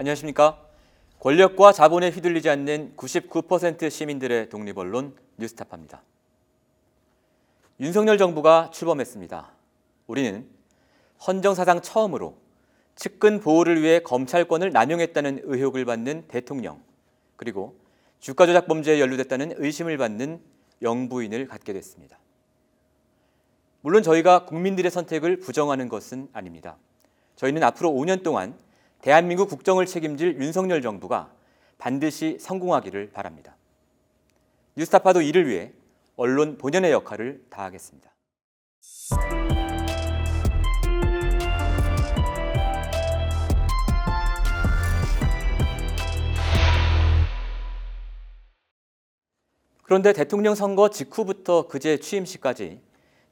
안녕하십니까? 권력과 자본에 휘둘리지 않는 99% 시민들의 독립 언론 뉴스타파입니다. 윤석열 정부가 출범했습니다. 우리는 헌정 사상 처음으로 측근 보호를 위해 검찰권을 남용했다는 의혹을 받는 대통령, 그리고 주가 조작 범죄에 연루됐다는 의심을 받는 영부인을 갖게 됐습니다. 물론 저희가 국민들의 선택을 부정하는 것은 아닙니다. 저희는 앞으로 5년 동안 대한민국 국정을 책임질 윤석열 정부가 반드시 성공하기를 바랍니다. 뉴스타파도 이를 위해 언론 본연의 역할을 다하겠습니다. 그런데 대통령 선거 직후부터 그제 취임식까지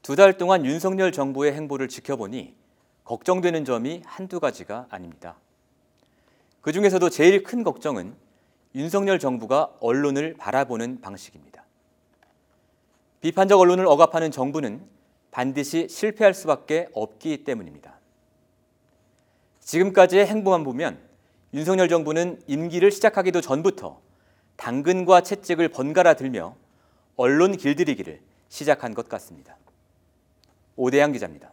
두 달 동안 윤석열 정부의 행보를 지켜보니 걱정되는 점이 한두 가지가 아닙니다. 그 중에서도 제일 큰 걱정은 윤석열 정부가 언론을 바라보는 방식입니다. 비판적 언론을 억압하는 정부는 반드시 실패할 수밖에 없기 때문입니다. 지금까지의 행보만 보면 윤석열 정부는 임기를 시작하기도 전부터 당근과 채찍을 번갈아 들며 언론 길들이기를 시작한 것 같습니다. 오대양 기자입니다.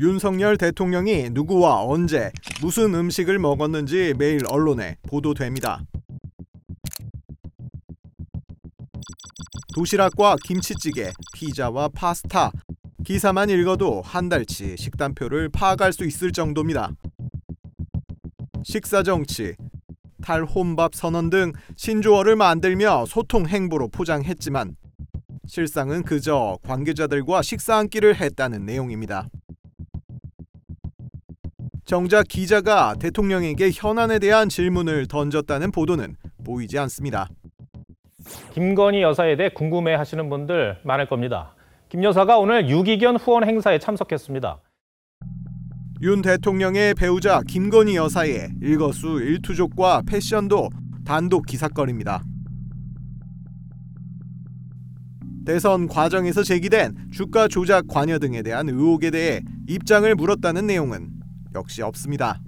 윤석열 대통령이 누구와 언제 무슨 음식을 먹었는지 매일 언론에 보도됩니다. 도시락과 김치찌개, 피자와 파스타 기사만 읽어도 한 달치 식단표를 파악할 수 있을 정도입니다. 식사 정치, 탈혼밥 선언 등 신조어를 만들며 소통 행보로 포장했지만 실상은 그저 관계자들과 식사 한 끼를 했다는 내용입니다. 정작 기자가 대통령에게 현안에 대한 질문을 던졌다는 보도는 보이지 않습니다. 김건희 여사에 대해 궁금해 하시는 분들 많을 겁니다. 김 여사가 오늘 유기견 후원 행사에 참석했습니다. 윤 대통령의 배우자 김건희 여사의 일거수 일투족과 패션도 단독 기사거리입니다. 대선 과정에서 제기된 주가 조작 관여 등에 대한 의혹에 대해 입장을 물었다는 내용은 역시 없습니다.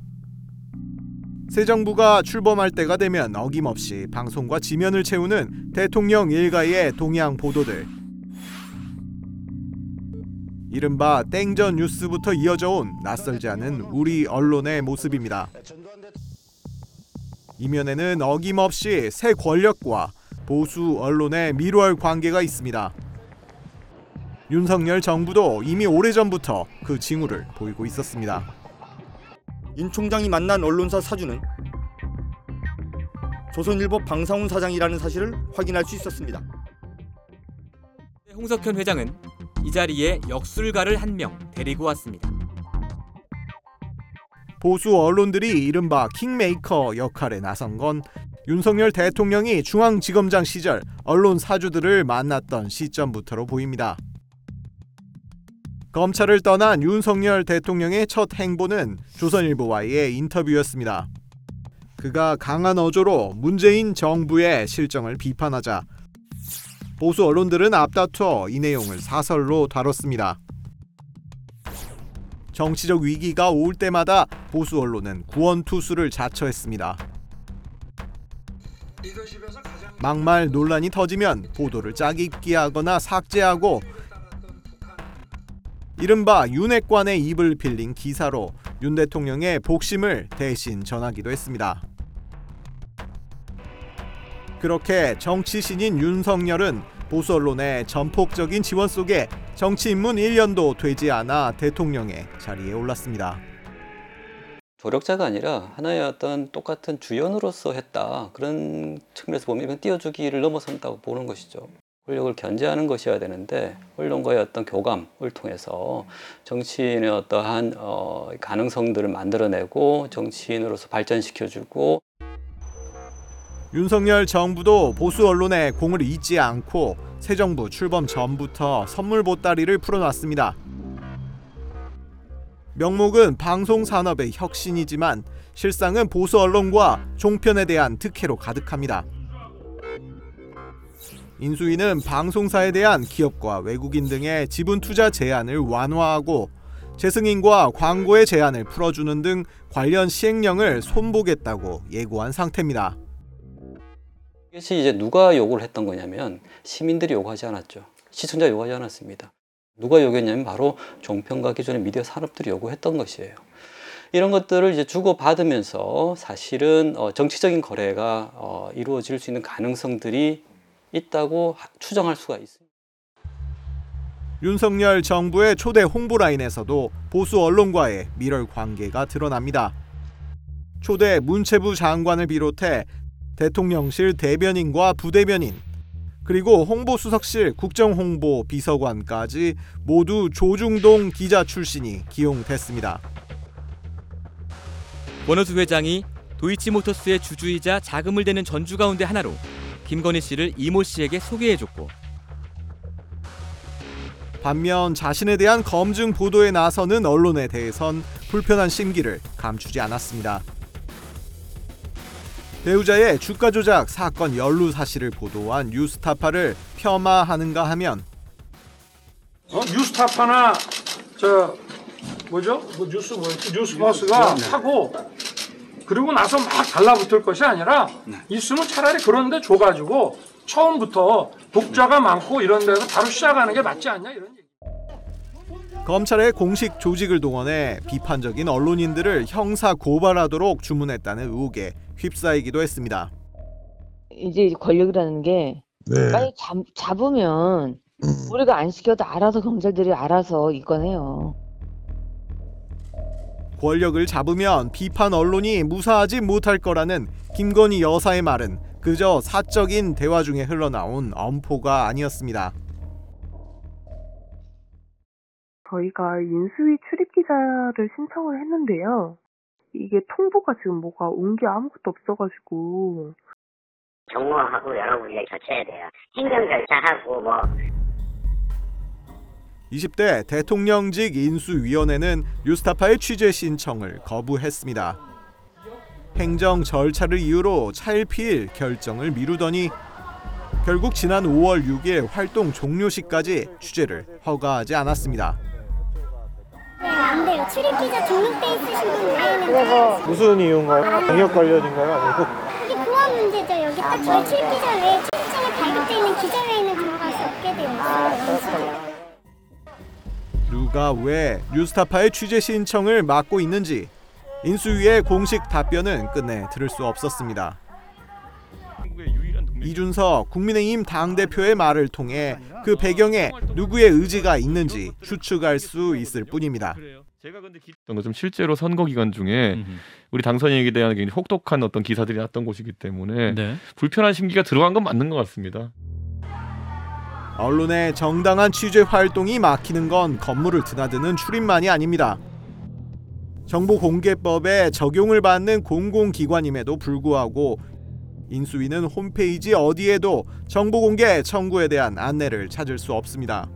새 정부가 출범할 때가 되면 어김없이 방송과 지면을 채우는 대통령 일가의 동향 보도들. 이른바 땡전 뉴스부터 이어져 온 낯설지 않은 우리 언론의 모습입니다. 이면에는 어김없이 새 권력과 보수 언론의 미로할 관계가 있습니다. 윤석열 정부도 이미 오래전부터 그 징후를 보이고 있었습니다. 윤 총장이 만난 언론사 사주는 조선일보 방상훈 사장이라는 사실을 확인할 수 있었습니다. 홍석현 회장은 이 자리에 역술가를 한 명 데리고 왔습니다. 보수 언론들이 이른바 킹메이커 역할에 나선 건 윤석열 대통령이 중앙지검장 시절 언론 사주들을 만났던 시점부터로 보입니다. 검찰을 떠난 윤석열 대통령의 첫 행보는 조선일보와의 인터뷰였습니다. 그가 강한 어조로 문재인 정부의 실정을 비판하자 보수 언론들은 앞다투어 이 내용을 사설로 다뤘습니다. 정치적 위기가 올 때마다 보수 언론은 구원 투수를 자처했습니다. 막말 논란이 터지면 보도를 짜깁기 하거나 삭제하고 이른바 윤핵관의 입을 빌린 기사로 윤 대통령의 복심을 대신 전하기도 했습니다. 그렇게 정치신인 윤석열은 보수 언론의 전폭적인 지원 속에 정치 입문 1년도 되지 않아 대통령의 자리에 올랐습니다. 조력자가 아니라 하나의 어떤 똑같은 주연으로서 했다 그런 측면에서 보면 띄워주기를 넘어선다고 보는 것이죠. 권력을 견제하는 것이어야 되는데 언론과의 어떤 교감을 통해서 정치인의 어떠한 어, 가능성들을 만들어내고 정치인으로서 발전시켜주고 윤석열 정부도 보수 언론에 공을 잊지 않고 새 정부 출범 전부터 선물 보따리를 풀어놨습니다. 명목은 방송 산업의 혁신이지만 실상은 보수 언론과 종편에 대한 특혜로 가득합니다. 인수위는 방송사에 대한 기업과 외국인 등의 지분 투자 제한을 완화하고 재승인과 광고의 제한을 풀어주는 등 관련 시행령을 손보겠다고 예고한 상태입니다. 이것이 이제 누가 요구를 했던 거냐면 시민들이 요구하지 않았죠. 시청자 요구하지 않았습니다. 누가 요구했냐면 바로 종편과 기존의 미디어 산업들이 요구했던 것이에요. 이런 것들을 이제 주고받으면서 사실은 어, 정치적인 거래가 어, 이루어질 수 있는 가능성들이 있다고 하- 추정할 수가 있습니다. 윤석열 정부의 초대 홍보 라인에서도 보수 언론과의 밀월 관계가 드러납니다. 초대 문체부 장관을 비롯해 대통령실 대변인과 부대변인 그리고 홍보수석실 국정홍보 비서관까지 모두 조중동 기자 출신이 기용됐습니다. 원호수 회장이 도이치모터스의 주주이자 자금을 대는 전주 가운데 하나로 김건희 씨를 이모 씨에게 소개해줬고 반면 자신에 대한 검증 보도에 나서는 언론에 대해선 불편한 심기를 감추지 않았습니다. 배우자의 주가 조작 사건 연루 사실을 보도한 뉴스타파를 폄하하는가 하면 어? 뉴스타파나 저 뭐죠? 뭐 뉴스 뭐였지? 뉴스버스가 하고 그리고 나서 막 달라붙을 것이 아니라 있으면 차라리 그런데 줘가지고 처음부터 독자가 많고 이런 데서 바로 시작하는 게 낫지 않냐 이런 얘기. 검찰의 공식 조직을 동원해 비판적인 언론인들을 형사 고발하도록 주문했다는 의혹에 휩싸이기도 했습니다. 이제 권력이라는 게 빨리 잡, 잡으면 우리가 안 시켜도 알아서 경찰들이 알아서 입건해요. 권력을 잡으면 비판 언론이 무사하지 못할 거라는 김건희 여사의 말은 그저 사적인 대화 중에 흘러나온 엄포가 아니었습니다. 저희가 인수위 출입 기자를 신청을 했는데요. 이게 통보가 지금 뭐가 온 게 아무것도 없어가지고 정모하고 여러 군데 거쳐야 돼요. 행정 절차하고 뭐 20대 대통령직 인수위원회는 뉴스타파의 취재 신청을 거부했습니다. 행정 절차를 이유로 차일피일 결정을 미루더니 결국 지난 5월 6일 활동 종료 시까지 취재를 허가하지 않았습니다. 네, 안 돼요. 출입 기자 등록돼 있으신 분 외에는 무슨 이유인가요? 경력 관련인가요? 아니고 이게 그런 문제죠. 여기 딱 저희 출입 기자 외에 출입증에 발급돼 있는 기자 외에는 들어갈 수 없게 되어 있어요. 누가 왜 뉴스타파의 취재 신청을 막고 있는지 인수위의 공식 답변은 끝내 들을 수 없었습니다. 이준석 국민의힘 당대표의 말을 통해 그 배경에 누구의 의지가 있는지 추측할 수 있을 뿐입니다. 제가 근데 어떤 것좀 실제로 선거 기간 중에 우리 당선인에게 대한 굉장히 혹독한 어떤 기사들이 났던 곳이기 때문에 네. 불편한 심기가 들어간 건 맞는 것 같습니다. 언론의 정당한 취재 활동이 막히는 건 건물을 드나드는 출입만이 아닙니다. 정보 공개법에 적용을 받는 공공기관임에도 불구하고 인수위는 홈페이지 어디에도 정보 공개 청구에 대한 안내를 찾을 수 없습니다.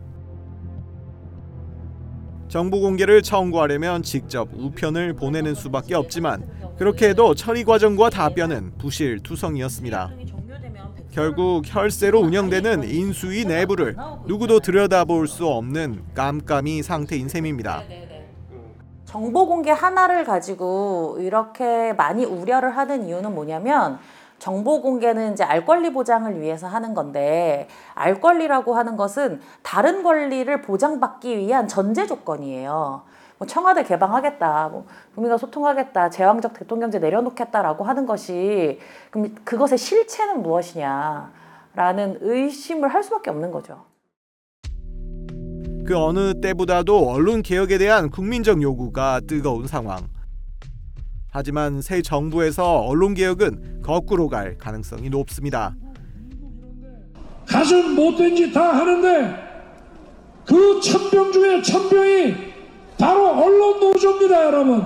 정보 공개를 청구하려면 직접 우편을 보내는 수밖에 없지만 그렇게 해도 처리 과정과 답변은 부실투성이었습니다. 결국 혈세로 운영되는 인수위 내부를 누구도 들여다볼 수 없는 깜깜이 상태인 셈입니다. 정보 공개 하나를 가지고 이렇게 많이 우려를 하는 이유는 뭐냐면 정보 공개는 이제 알 권리 보장을 위해서 하는 건데 알 권리라고 하는 것은 다른 권리를 보장받기 위한 전제 조건이에요. 뭐 청와대 개방하겠다, 뭐 국민과 소통하겠다, 제왕적 대통령제 내려놓겠다라고 하는 것이 그럼 그것의 실체는 무엇이냐라는 의심을 할 수밖에 없는 거죠. 그 어느 때보다도 언론 개혁에 대한 국민적 요구가 뜨거운 상황. 하지만 새 정부에서 언론 개혁은 거꾸로 갈 가능성이 높습니다. 가슴 못된 짓 다 하는데 그 천병 중에 천병이 바로 언론 노조입니다, 여러분.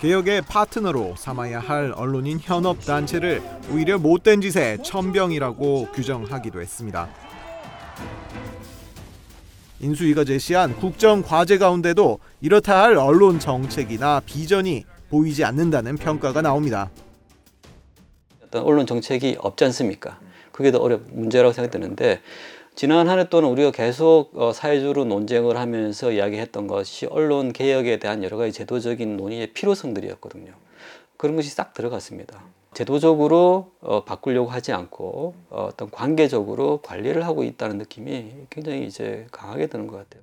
개혁의 파트너로 삼아야 할 언론인 현업 단체를 오히려 못된 짓의 천병이라고 규정하기도 했습니다. 인수위가 제시한 국정 과제 가운데도 이렇다 할 언론 정책이나 비전이 보이지 않는다는 평가가 나옵니다. 어떤 언론 정책이 없지 않습니까? 그게 더 어렵 문제라고 생각되는데 지난 한 해 동안 우리가 계속 어, 사회적으로 논쟁을 하면서 이야기했던 것이 언론 개혁에 대한 여러 가지 제도적인 논의의 필요성들이었거든요. 그런 것이 싹 들어갔습니다. 제도적으로 어, 바꾸려고 하지 않고 어, 어떤 관계적으로 관리를 하고 있다는 느낌이 굉장히 이제 강하게 드는 것 같아요.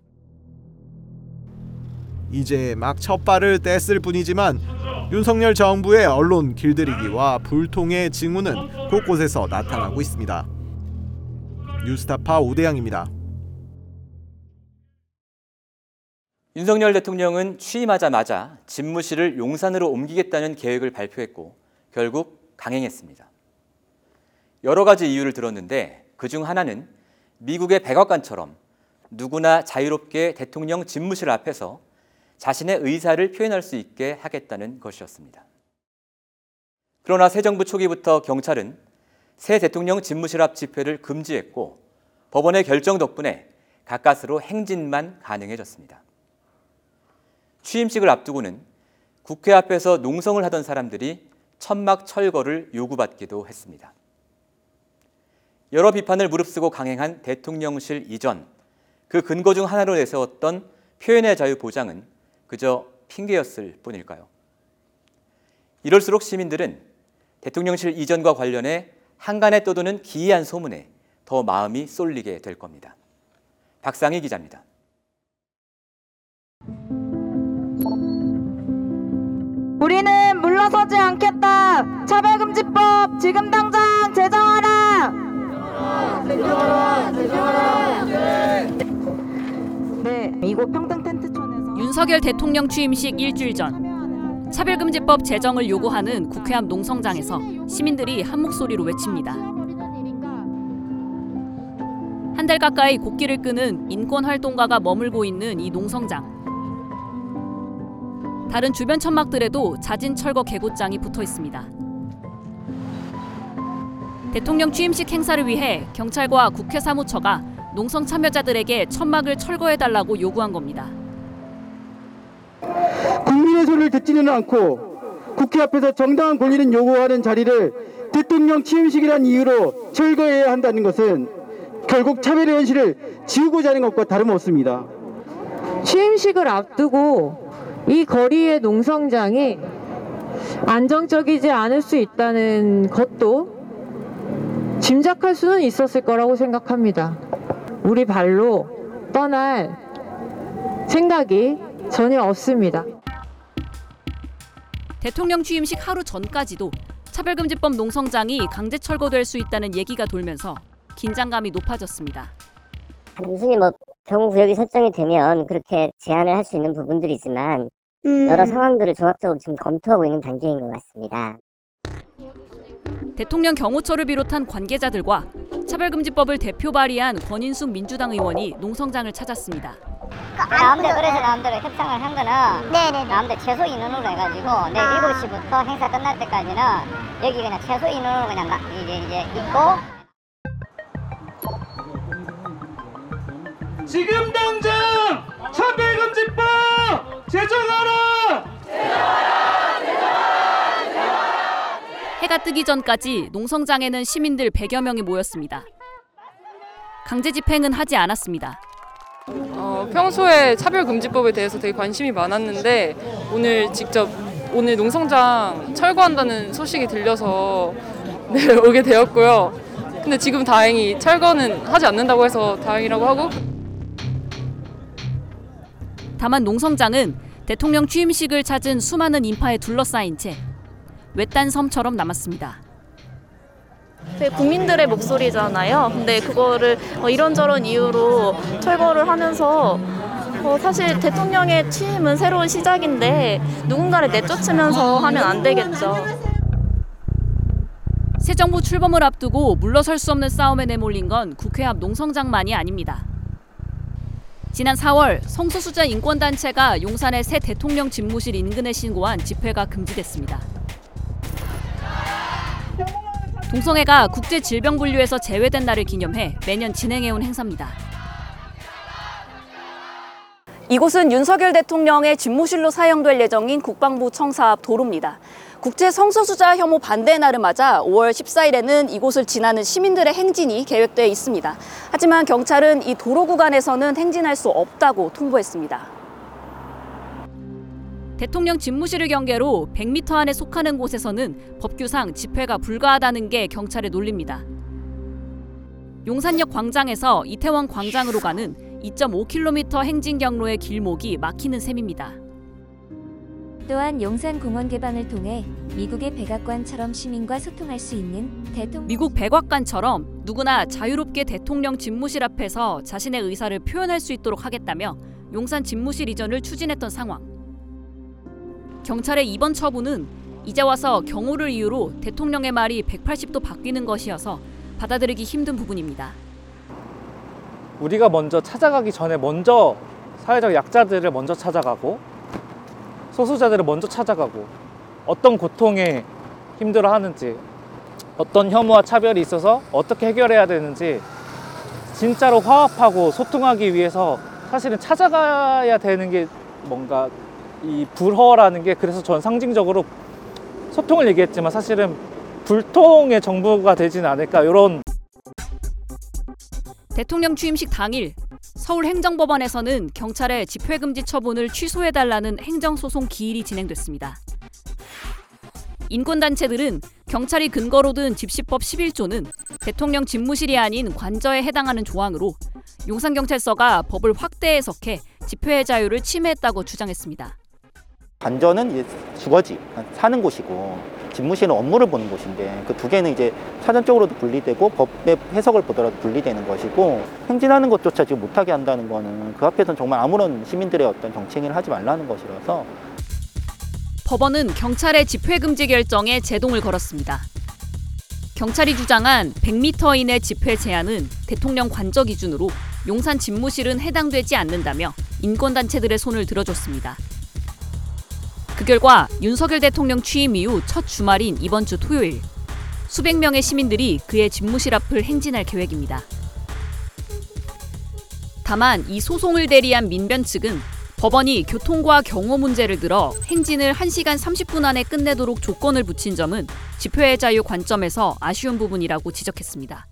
이제 막 첫 발을 뗐을 뿐이지만 윤석열 정부의 언론 길들이기와 불통의 징후는 곳곳에서 나타나고 있습니다. 뉴스타파 오대양입니다. 윤석열 대통령은 취임하자마자 집무실을 용산으로 옮기겠다는 계획을 발표했고 결국 강행했습니다. 여러 가지 이유를 들었는데 그 중 하나는 미국의 백악관처럼 누구나 자유롭게 대통령 집무실 앞에서 자신의 의사를 표현할 수 있게 하겠다는 것이었습니다. 그러나 새 정부 초기부터 경찰은 새 대통령 집무실 앞 집회를 금지했고 법원의 결정 덕분에 가까스로 행진만 가능해졌습니다. 취임식을 앞두고는 국회 앞에서 농성을 하던 사람들이 천막 철거를 요구받기도 했습니다. 여러 비판을 무릅쓰고 강행한 대통령실 이전 그 근거 중 하나로 내세웠던 표현의 자유 보장은 그저 핑계였을 뿐일까요? 이럴수록 시민들은 대통령실 이전과 관련해 한간에 떠도는 기이한 소문에 더 마음이 쏠리게 될 겁니다. 박상희 기자입니다. 우리는 물러서지 않겠다. 차별금지법 지금 당장 제정하라. 제정하라. 제정하라. 네, 이곳 평등 텐트촌에서 윤석열 대통령 취임식 일주일 전 차별금지법 제정을 요구하는 국회 앞 농성장에서 시민들이 한 목소리로 외칩니다. 한 달 가까이 곡기를 끄는 인권 활동가가 머물고 있는 이 농성장. 다른 주변 천막들에도 자진 철거 개고장이 붙어 있습니다. 대통령 취임식 행사를 위해 경찰과 국회 사무처가 농성 참여자들에게 천막을 철거해달라고 요구한 겁니다. 국민의 소리를 듣지는 않고 국회 앞에서 정당한 권리는 요구하는 자리를 대통령 취임식이라는 이유로 철거해야 한다는 것은 결국 차별의 현실을 지우고자 하는 것과 다름없습니다. 취임식을 앞두고 이 거리의 농성장이 안정적이지 않을 수 있다는 것도 짐작할 수는 있었을 거라고 생각합니다. 우리 발로 떠날 생각이 전혀 없습니다. 대통령 취임식 하루 전까지도 차별금지법 농성장이 강제 철거될 수 있다는 얘기가 돌면서 긴장감이 높아졌습니다. 단순히 뭐 경구역이 설정이 되면 그렇게 제한을 할 수 있는 부분들이지만 여러 상황들을 종합적으로 지금 검토하고 있는 단계인 것 같습니다. 대통령 경호처를 비롯한 관계자들과 차별금지법을 대표 발의한 권인숙 민주당 의원이 농성장을 찾았습니다. 나름대로 그래서 나름대로 협상을 한 거는 네네 나름대로 최소 인원으로 해가지고 내일 7시부터 행사 끝날 때까지는 여기 그냥 최소 인원으로 그냥 나- 이제 이제 있고 지금 당장 차별금지법 제정하라! 해가 뜨기 전까지 농성장에는 시민들 100여 명이 모였습니다. 강제 집행은 하지 않았습니다. 어, 평소에 차별금지법에 대해서 되게 관심이 많았는데 오늘 직접 오늘 농성장 철거한다는 소식이 들려서 네, 오게 되었고요. 근데 지금 다행히 철거는 하지 않는다고 해서 다행이라고 하고 다만 농성장은 대통령 취임식을 찾은 수많은 인파에 둘러싸인 채 외딴 섬처럼 남았습니다. 그 국민들의 목소리잖아요. 근데 그거를 어, 이런저런 이유로 철거를 하면서 어, 사실 대통령의 취임은 새로운 시작인데 누군가를 내쫓으면서 하면 안 되겠죠. 새 정부 출범을 앞두고 물러설 수 없는 싸움에 내몰린 건 국회 앞 농성장만이 아닙니다. 지난 4월 성소수자 인권단체가 용산의 새 대통령 집무실 인근에 신고한 집회가 금지됐습니다. 동성애가 국제 질병 분류에서 제외된 날을 기념해 매년 진행해온 행사입니다. 이곳은 윤석열 대통령의 집무실로 사용될 예정인 국방부 청사 앞 도로입니다. 국제 성소수자 혐오 반대 날을 맞아 5월 14일에는 이곳을 지나는 시민들의 행진이 계획되어 있습니다. 하지만 경찰은 이 도로 구간에서는 행진할 수 없다고 통보했습니다. 대통령 집무실을 경계로 100m 안에 속하는 곳에서는 법규상 집회가 불가하다는 게 경찰의 논리입니다. 용산역 광장에서 이태원 광장으로 가는 2.5km 행진 경로의 길목이 막히는 셈입니다. 또한 용산 공원 개방을 통해 미국의 백악관처럼 시민과 소통할 수 있는 대통령 미국 백악관처럼 누구나 자유롭게 대통령 집무실 앞에서 자신의 의사를 표현할 수 있도록 하겠다며 용산 집무실 이전을 추진했던 상황. 경찰의 이번 처분은 이제 와서 경호를 이유로 대통령의 말이 180도 바뀌는 것이어서 받아들이기 힘든 부분입니다. 우리가 먼저 찾아가기 전에 먼저 사회적 약자들을 먼저 찾아가고 소수자들을 먼저 찾아가고 어떤 고통에 힘들어 하는지 어떤 혐오와 차별이 있어서 어떻게 해결해야 되는지 진짜로 화합하고 소통하기 위해서 사실은 찾아가야 되는 게 뭔가 이 불허라는 게 그래서 전 상징적으로 소통을 얘기했지만 사실은 불통의 정부가 되지는 않을까 이런 대통령 취임식 당일 서울행정법원에서는 경찰의 집회금지 처분을 취소해달라는 행정소송 기일이 진행됐습니다. 인권단체들은 경찰이 근거로 든 집시법 11조는 대통령 집무실이 아닌 관저에 해당하는 조항으로 용산경찰서가 법을 확대 해석해 집회의 자유를 침해했다고 주장했습니다. 관저는 이제 주거지, 사는 곳이고 집무실은 업무를 보는 곳인데 그 두 개는 이제 사전적으로도 분리되고 법의 해석을 보더라도 분리되는 것이고 행진하는 것조차 지금 못하게 한다는 거는 그 앞에서는 정말 아무런 시민들의 어떤 정치행위를 하지 말라는 것이라서 법원은 경찰의 집회 금지 결정에 제동을 걸었습니다. 경찰이 주장한 100m 이내 집회 제한은 대통령 관저 기준으로 용산 집무실은 해당되지 않는다며 인권단체들의 손을 들어줬습니다. 그 결과 윤석열 대통령 취임 이후 첫 주말인 이번 주 토요일 수백 명의 시민들이 그의 집무실 앞을 행진할 계획입니다. 다만 이 소송을 대리한 민변 측은 법원이 교통과 경호 문제를 들어 행진을 1시간 30분 안에 끝내도록 조건을 붙인 점은 집회의 자유 관점에서 아쉬운 부분이라고 지적했습니다.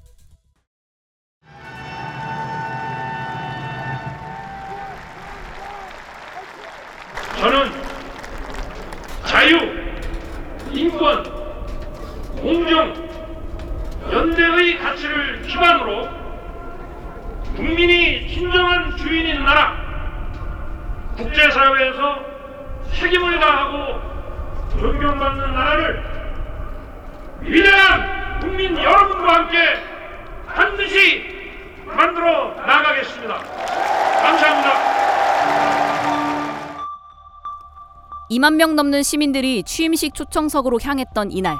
저는 자유, 인권, 공정, 연대의 가치를 기반으로 국민이 진정한 주인인 나라, 국제사회에서 책임을 다하고 존경받는 나라를 위대한 국민 여러분과 함께 반드시 만들어 나가겠습니다. 감사합니다. 2만 명 넘는 시민들이 취임식 초청석으로 향했던 이날.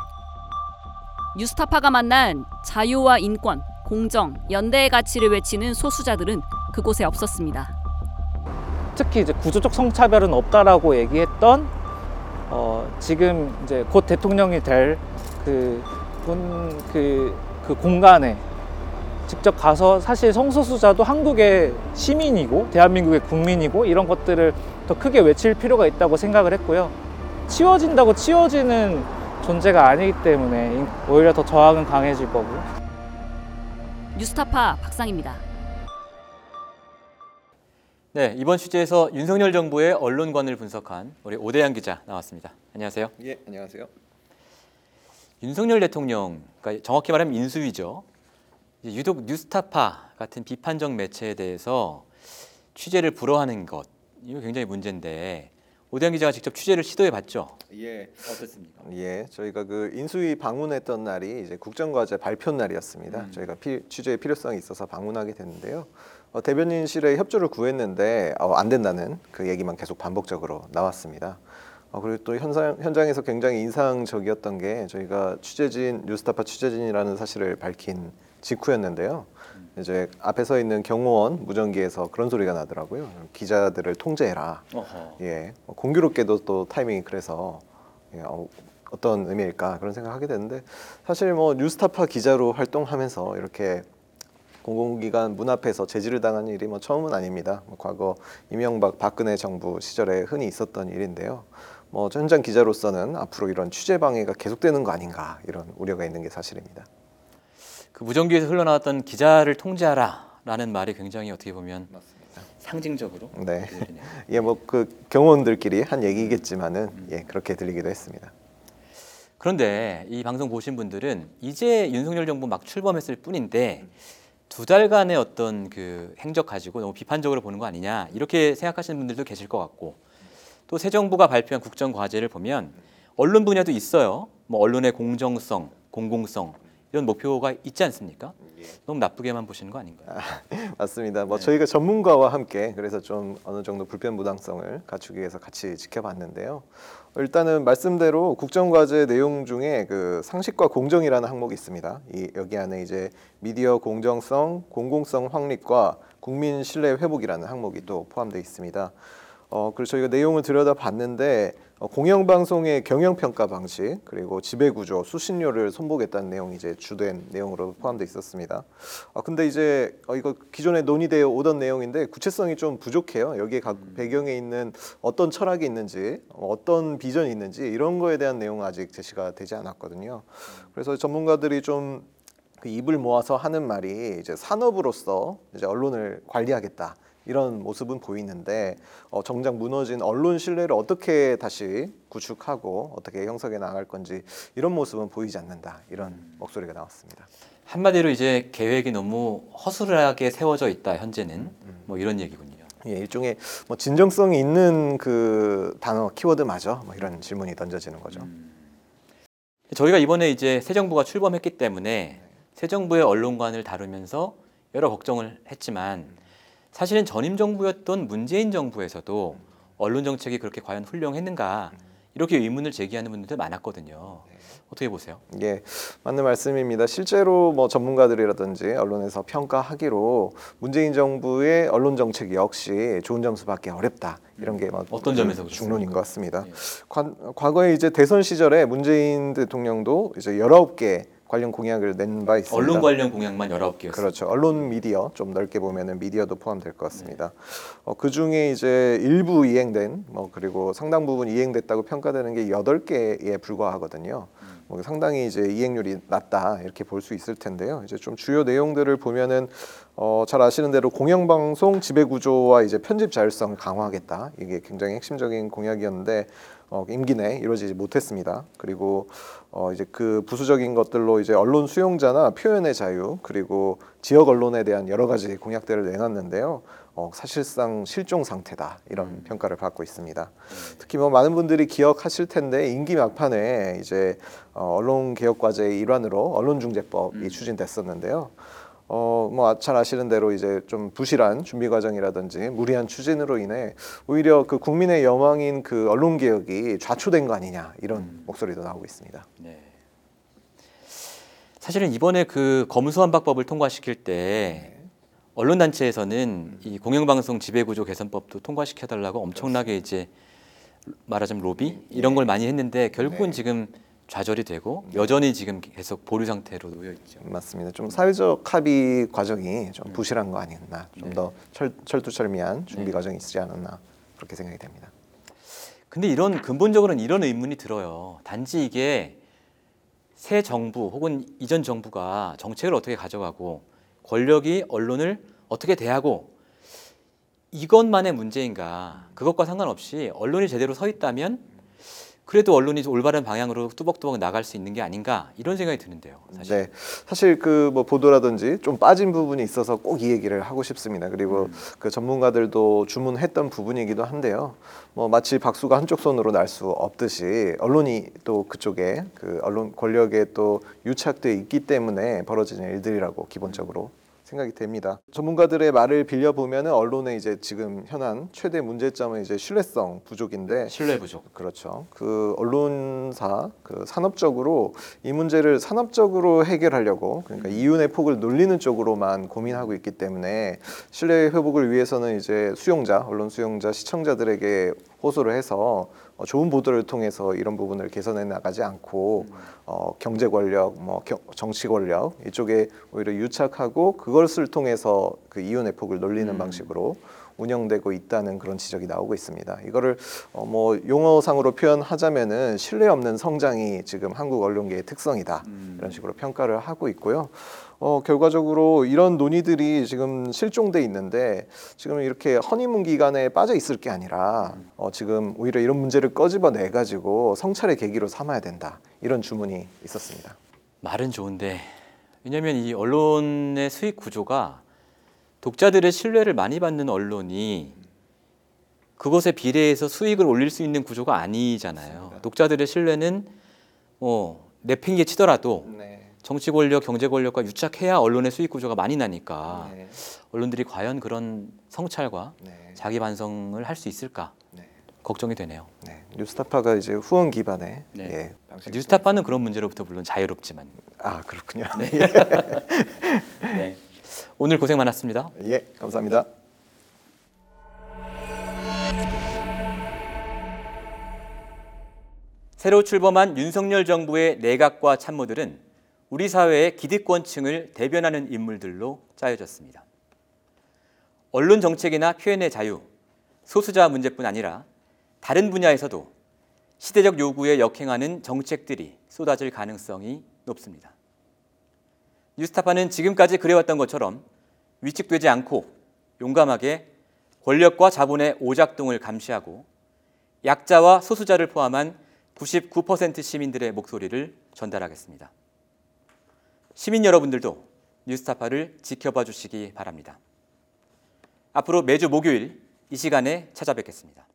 뉴스타파가 만난 자유와 인권, 공정, 연대의 가치를 외치는 소수자들은 그곳에 없었습니다. 특히 이제 구조적 성차별은 없다라고 얘기했던 어, 지금 이제 곧 대통령이 될 그 분그 그 공간에 직접 가서 사실 성소수자도 한국의 시민이고 대한민국의 국민이고 이런 것들을 더 크게 외칠 필요가 있다고 생각을 했고요. 치워진다고 치워지는 존재가 아니기 때문에 오히려 더 저항은 강해질 거고. 뉴스타파 박상입니다. 네, 이번 취재에서 윤석열 정부의 언론관을 분석한 우리 오대양 기자 나왔습니다. 안녕하세요. 예, 안녕하세요. 윤석열 대통령, 그러니까 정확히 말하면 인수위죠. 유독 뉴스타파 같은 비판적 매체에 대해서 취재를 불허하는 것 이거 굉장히 문제인데 오대양 기자가 직접 취재를 시도해 봤죠. 예, 어떻습니까? 예, 저희가 그 인수위 방문했던 날이 이제 국정과제 발표 날이었습니다. 음. 저희가 피, 취재의 필요성이 있어서 방문하게 됐는데요. 어, 대변인실에 협조를 구했는데 어, 안 된다는 그 얘기만 계속 반복적으로 나왔습니다. 어, 그리고 또 현장, 현장에서 굉장히 인상적이었던 게 저희가 취재진 뉴스타파 취재진이라는 사실을 밝힌 직후였는데요. 이제 앞에 서 있는 경호원 무전기에서 그런 소리가 나더라고요. 기자들을 통제해라. 어허. 예, 어, 공교롭게도 또 타이밍이 그래서 예, 어, 어떤 의미일까 그런 생각하게 되는데 사실 뭐 뉴스타파 기자로 활동하면서 이렇게 공공기관 문 앞에서 제지를 당한 일이 뭐 처음은 아닙니다. 뭐 과거 이명박 박근혜 정부 시절에 흔히 있었던 일인데요. 뭐 현장 기자로서는 앞으로 이런 취재 방해가 계속되는 거 아닌가 이런 우려가 있는 게 사실입니다. 그 무전기에서 흘러나왔던 기자를 통제하라라는 말이 굉장히 어떻게 보면 상징적으로 네, 예, 뭐 그 경호원들끼리 한 얘기겠지만은 예 그렇게 들리기도 했습니다. 그런데 이 방송 보신 분들은 이제 윤석열 정부 막 출범했을 뿐인데 두 달간의 어떤 그 행적 가지고 너무 비판적으로 보는 거 아니냐 이렇게 생각하시는 분들도 계실 것 같고 또 새 정부가 발표한 국정 과제를 보면 언론 분야도 있어요. 뭐 언론의 공정성, 공공성 이런 목표가 있지 않습니까? 너무 나쁘게만 보시는 거 아닌가요? 맞습니다. 뭐 저희가 전문가와 함께 그래서 좀 어느 정도 불편 부당성을 갖추기 위해서 같이 지켜봤는데요. 일단은 말씀대로 국정과제 내용 중에 그 상식과 공정이라는 항목이 있습니다. 이 여기 안에 이제 미디어 공정성, 공공성 확립과 국민 신뢰 회복이라는 항목이 또 포함되어 있습니다. 어, 그래서 저희가 내용을 들여다 봤는데 어, 공영방송의 경영평가 방식 그리고 지배구조, 수신료를 손보겠다는 내용이 이제 주된 내용으로 포함되어 있었습니다. 아 근데 이제 어, 이거 기존에 논의되어 오던 내용인데 구체성이 좀 부족해요. 여기에 각 배경에 있는 어떤 철학이 있는지, 어, 어떤 비전이 있는지 이런 거에 대한 내용은 아직 제시가 되지 않았거든요. 그래서 전문가들이 좀 그 입을 모아서 하는 말이 이제 산업으로서 이제 언론을 관리하겠다. 이런 모습은 보이는데 어, 정작 무너진 언론 신뢰를 어떻게 다시 구축하고 어떻게 형성해 나갈 건지 이런 모습은 보이지 않는다 이런 목소리가 나왔습니다. 한마디로 이제 계획이 너무 허술하게 세워져 있다 현재는 뭐 이런 얘기군요. 예, 일종의 뭐 진정성이 있는 그 단어 키워드마저 뭐 이런 질문이 던져지는 거죠. 저희가 이번에 이제 새 정부가 출범했기 때문에 새 정부의 언론관을 다루면서 여러 걱정을 했지만 사실은 전임 정부였던 문재인 정부에서도 언론 정책이 그렇게 과연 훌륭했는가 이렇게 의문을 제기하는 분들도 많았거든요. 어떻게 보세요? 예, 맞는 말씀입니다. 실제로 뭐 전문가들이라든지 언론에서 평가하기로 문재인 정부의 언론 정책 역시 좋은 점수밖에 어렵다. 이런 게뭐 어떤 점에서? 중론인 것 같습니다. 과, 과거에 이제 대선 시절에 문재인 대통령도 이제 19개 관련 공약을 낸 바 있습니다. 언론 관련 공약만 19개였어요. 그렇죠. 언론 미디어 좀 넓게 보면은 미디어도 포함될 것 같습니다. 어, 그 중에 이제 일부 이행된 뭐 그리고 상당 부분 이행됐다고 평가되는 게 여덟 개에 불과하거든요. 뭐 상당히 이제 이행률이 낮다 이렇게 볼 수 있을 텐데요. 이제 좀 주요 내용들을 보면은 어, 잘 아시는 대로 공영방송 지배 구조와 이제 편집 자율성을 강화하겠다. 이게 굉장히 핵심적인 공약이었는데 어, 임기 내에 이루어지지 못했습니다. 그리고 어, 이제 그 부수적인 것들로 이제 언론 수용자나 표현의 자유 그리고 지역 언론에 대한 여러 가지 공약들을 내놨는데요. 어, 사실상 실종 상태다 이런 평가를 받고 있습니다. 특히 뭐 많은 분들이 기억하실 텐데 임기 막판에 이제 어, 언론 개혁 과제의 일환으로 언론중재법이 추진됐었는데요. 어, 뭐 잘 아시는 대로 이제 좀 부실한 준비 과정이라든지 무리한 추진으로 인해 오히려 그 국민의 여망인 그 언론 개혁이 좌초된 거 아니냐 이런 목소리도 나오고 있습니다. 네. 사실은 이번에 그 검수완박법을 통과시킬 때 언론 단체에서는 이 공영방송 지배구조 개선법도 통과시켜달라고 엄청나게 이제 말하자면 로비? 이런 걸 많이 했는데 결국은 지금 좌절이 되고 여전히 지금 계속 보류 상태로 놓여 있죠. 맞습니다. 좀 사회적 합의 과정이 좀 부실한 거 아니었나, 좀 더 철두철미한 준비 과정이 있지 않았나 그렇게 생각이 됩니다. 근데 이런 근본적으로는 이런 의문이 들어요. 단지 이게 새 정부 혹은 이전 정부가 정책을 어떻게 가져가고 권력이 언론을 어떻게 대하고 이것만의 문제인가? 그것과 상관없이 언론이 제대로 서 있다면 그래도 언론이 올바른 방향으로 뚜벅뚜벅 나갈 수 있는 게 아닌가 이런 생각이 드는데요. 사실. 네, 사실 그 뭐 보도라든지 좀 빠진 부분이 있어서 꼭 이 얘기를 하고 싶습니다. 그리고 그 전문가들도 주문했던 부분이기도 한데요. 뭐 마치 박수가 한쪽 손으로 날 수 없듯이 언론이 또 그쪽에 그 언론 권력에 또 유착돼 있기 때문에 벌어지는 일들이라고 기본적으로 생각이 됩니다. 전문가들의 말을 빌려 보면은 언론의 이제 지금 현안 최대 문제점은 이제 신뢰성 부족인데 신뢰 부족. 그렇죠. 그 언론사 그 산업적으로 이 문제를 산업적으로 해결하려고 그러니까 이윤의 폭을 늘리는 쪽으로만 고민하고 있기 때문에 신뢰 회복을 위해서는 이제 수용자, 언론 수용자, 시청자들에게 호소를 해서 어, 좋은 보도를 통해서 이런 부분을 개선해 나가지 않고 어, 경제 권력, 뭐 경- 정치 권력 이쪽에 오히려 유착하고 그것을 통해서 그 이윤의 폭을 놀리는 방식으로 운영되고 있다는 그런 지적이 나오고 있습니다. 이거를 어, 뭐 용어상으로 표현하자면은 신뢰 없는 성장이 지금 한국 언론계의 특성이다 이런 식으로 평가를 하고 있고요. 어, 결과적으로 이런 논의들이 지금 실종돼 있는데 지금 이렇게 허니문 기간에 빠져 있을 게 아니라 어, 지금 오히려 이런 문제를 꺼집어내 가지고 성찰의 계기로 삼아야 된다 이런 주문이 있었습니다. 말은 좋은데 왜냐하면 이 언론의 수익 구조가 독자들의 신뢰를 많이 받는 언론이 그것에 비례해서 수익을 올릴 수 있는 구조가 아니잖아요. 독자들의 신뢰는 뭐 내팽개 치더라도 정치 권력, 경제 권력과 유착해야 언론의 수익 구조가 많이 나니까 언론들이 과연 그런 성찰과 자기 반성을 할 수 있을까 걱정이 되네요. 뉴스타파가 이제 후원 기반의 네. 예, 뉴스타파는 그런 문제로부터 물론 자유롭지만. 아 그렇군요. 네. 네. 오늘 고생 많았습니다. 예, 감사합니다. 새로 출범한 윤석열 정부의 내각과 참모들은 우리 사회의 기득권층을 대변하는 인물들로 짜여졌습니다. 언론 정책이나 표현의 자유, 소수자 문제뿐 아니라 다른 분야에서도 시대적 요구에 역행하는 정책들이 쏟아질 가능성이 높습니다. 뉴스타파는 지금까지 그래왔던 것처럼 위축되지 않고 용감하게 권력과 자본의 오작동을 감시하고 약자와 소수자를 포함한 99% 시민들의 목소리를 전달하겠습니다. 시민 여러분들도 뉴스타파를 지켜봐 주시기 바랍니다. 앞으로 매주 목요일 이 시간에 찾아뵙겠습니다.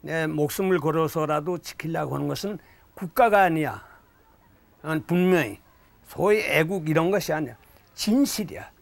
내 목숨을 걸어서라도 지키려고 하는 것은 국가가 아니야. 분명히 소위 애국 이런 것이 아니야. 진실이야.